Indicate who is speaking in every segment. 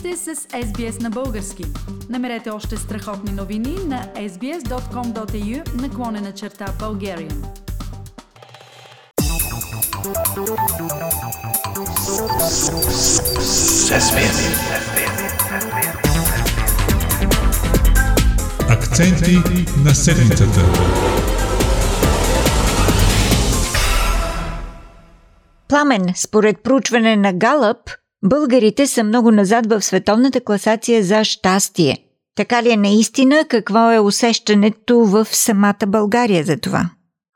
Speaker 1: сте с SBS на български. Намерете още страхотни новини на sbs.com.au наклонена черта Bulgarian.
Speaker 2: Акценти на седмицата.
Speaker 3: Пламен, според проучване на Галъп, българите са много назад в световната класация за щастие. Така ли е наистина? Какво е усещането в самата България за това?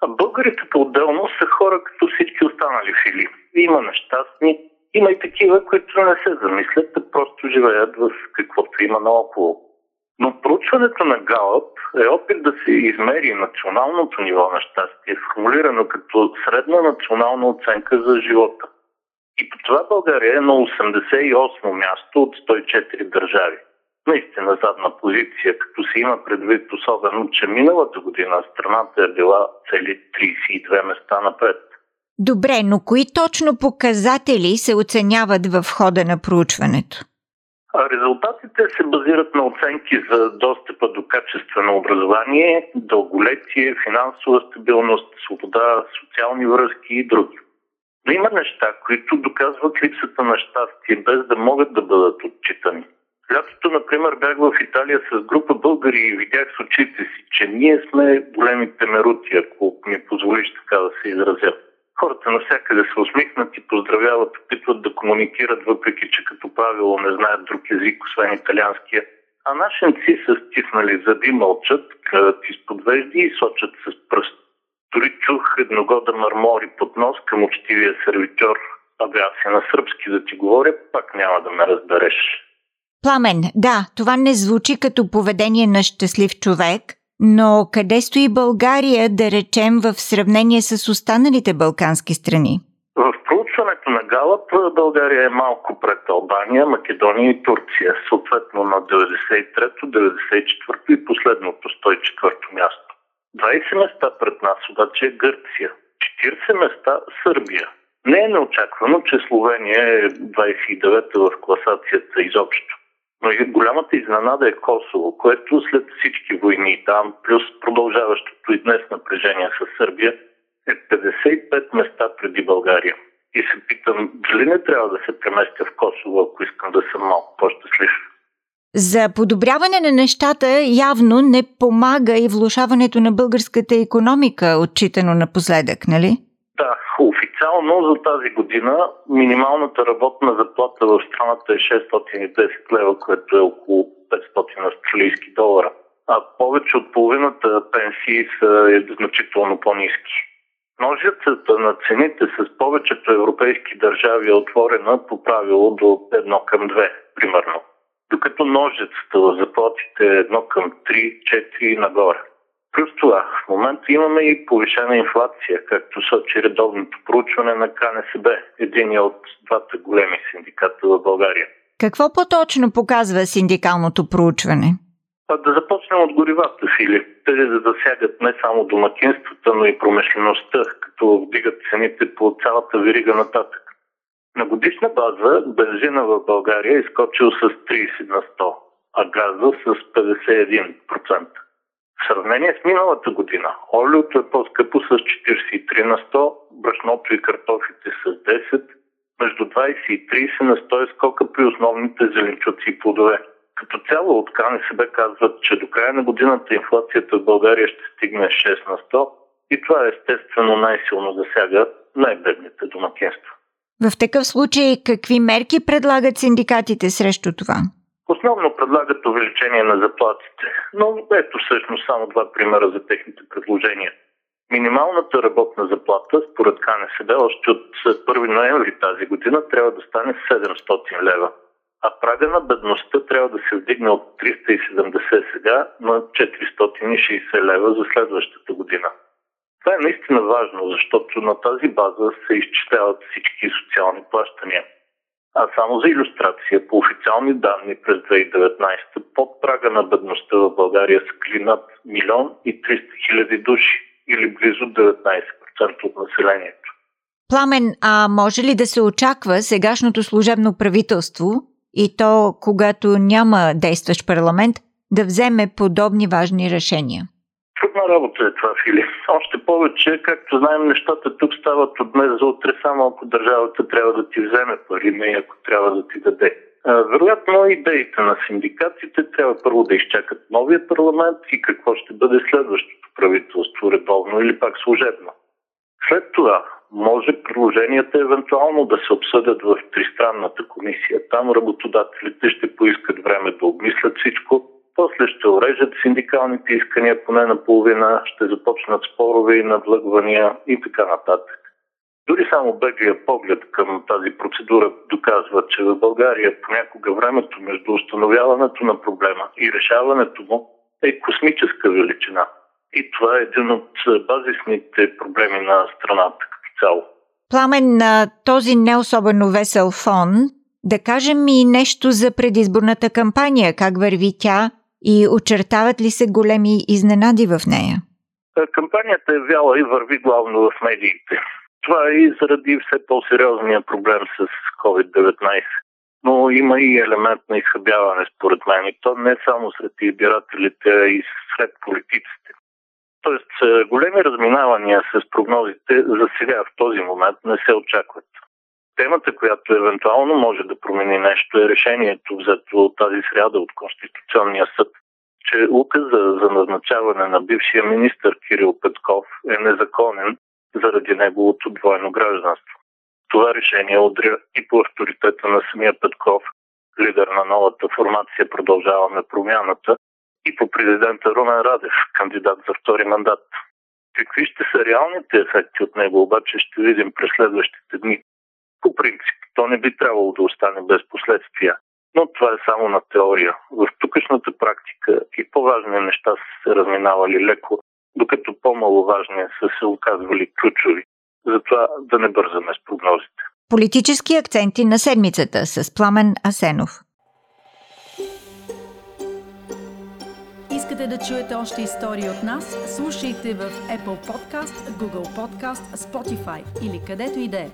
Speaker 4: Българите по-отделно са хора като всички останали фили. Има нещастни, има и такива, които не се замислят, а просто живеят в каквото има наоколо. Но проучването на Галъп е опит да се измери националното ниво на щастие, формулирано като средна национална оценка за живота. И по това България е на 88 място от 104 държави. Наистина задна позиция, като се има предвид особено, че миналата година страната е била цели 32 места напред.
Speaker 3: Добре, но кои точно показатели се оценяват в хода на проучването?
Speaker 4: Резултатите се базират на оценки за достъпа до качествено образование, дълголетие, финансова стабилност, свобода, социални връзки и други. Но има неща, които доказват липсата на щастие, без да могат да бъдат отчитани. Лятото, например, бях в Италия с група българи и видях с очите си, че ние сме големите мерути, ако ми позволиш така да се изразя. Хората навсякъде се усмихнат и поздравяват, опитват да комуникират, въпреки че като правило не знаят друг език, освен италианския. А нашенци са стиснали зъби, мълчат, гледат изпод вежди и сочат с пръст. Дори чух едногода мърмори под нос към учтивия сервитьор. Абе аз си на сръбски да ти говоря, пак няма да ме разбереш.
Speaker 3: Пламен, да, това не звучи като поведение на щастлив човек, но къде стои България, да речем, в сравнение с останалите балкански страни?
Speaker 4: В проучването на Галап България е малко пред Албания, Македония и Турция, съответно на 93-то, 94-то и последното 104-то място. 20 места пред нас обаче е Гърция, 40 места Сърбия. Не е неочаквано, че Словения е 29-та в класацията изобщо. Но и голямата изненада е Косово, което след всички войни там, плюс продължаващото и днес напрежение с Сърбия, е 55 места преди България. И се питам, дали не трябва да се преместя в Косово, ако искам да съм малко по-щастлив.
Speaker 3: За подобряване на нещата явно не помага и влушаването на българската економика, отчитано напоследък, нали?
Speaker 4: Да, официално за тази година минималната работна заплата в страната е 610 лева, което е около 500 австралийски долара. А повече от половината пенсии са значително по-низки. Ножицата на цените с повечето европейски държави е отворена по правило до 1 към 2, примерно. Докато ножицата в заплатите е 1 към 3, 4 и нагоре. Плюс това, в момента имаме и повишена инфлация, както сочи редовното проучване на КНСБ, един от двата големи синдиката в България.
Speaker 3: Какво по-точно показва синдикалното проучване?
Speaker 4: А да започнем от горивата, Фили. Те да засягат не само домакинствата, но и промишлеността, като вдигат цените по цялата верига нататък. На годишна база бензина в България е изкочил с 30 на 100, а газа с 51%. В сравнение с миналата година, олиото е по-скъпо с 43 на 100, брашното и картофите с 10, между 20 и 30 на 100 е скока при основните зеленчуци и плодове. Като цяло от КНСБ казват, че до края на годината инфлацията в България ще стигне 6 на 100 и това естествено най-силно засяга най-бедните домакинства.
Speaker 3: В такъв случай какви мерки предлагат синдикатите срещу това?
Speaker 4: Основно предлагат увеличение на заплатите, но ето всъщност само два примера за техните предложения. Минималната работна заплата, според КНСД, още от 1 ноември тази година трябва да стане 700 лева, а прага на бедността трябва да се вдигне от 370 сега на 460 лева за следващата година. Това е наистина важно, защото на тази база се изчисляват всички социални плащания. А само за иллюстрация, по официални данни през 2019 под прага на бедността в България са кли над милион и 300 хиляди души или близо 19% от населението.
Speaker 3: Пламен, а може ли да се очаква сегашното служебно правителство и то когато няма действащ парламент, да вземе подобни важни решения?
Speaker 4: Трудна работа е това, Фили. Още повече, както знаем, нещата тук стават от днес за утре, само ако държавата трябва да ти вземе пари, не ако трябва да ти даде. Вероятно, идеите на синдикатите трябва първо да изчакат новия парламент и какво ще бъде следващото правителство, редовно или пак служебно. След това може приложенията евентуално да се обсъдят в тристранната комисия. Там работодателите ще поискат време да обмислят всичко, после ще урежат синдикалните искания поне наполовина, ще започнат спорове и надлъгвания и така нататък. Дори само беглия поглед към тази процедура доказва, че в България понякога времето между установяването на проблема и решаването му е космическа величина. И това е един от базисните проблеми на страната като цяло.
Speaker 3: Пламен на този не особено весел фон, да кажем и нещо за предизборната кампания, как върви тя и очертават ли се големи изненади в нея?
Speaker 4: Кампанията е вяла и върви главно в медиите. Това е и заради все по-сериозния проблем с COVID-19. Но има и елемент на изхъбяване, според мен. И то не само сред избирателите, а и сред политиците. Тоест, е, големи разминавания с прогнозите за сега в този момент не се очакват. Темата, която евентуално може да промени нещо е решението, взето тази сряда от Конституционния съд, че указа за назначаване на бившия министр Кирил Петков е незаконен заради неговото двойно гражданство. Това решение удря и по авторитета на самия Петков, лидер на новата формация Продължаваме промяната, и по президента Румен Радев, кандидат за втори мандат. Какви ще са реалните ефекти от него, обаче ще видим през следващите дни. По принцип, то не би трябвало да остане без последствия. Но това е само на теория. В тукашната практика и по-важни неща са се разминавали леко докато по-маловажни са се оказвали ключови. Затова да не бързаме с прогнозите.
Speaker 3: Политически акценти на седмицата с Пламен Асенов.
Speaker 1: Искате да чуете още истории от нас? Слушайте в Apple Podcast, Google Podcast, Spotify или където и да е.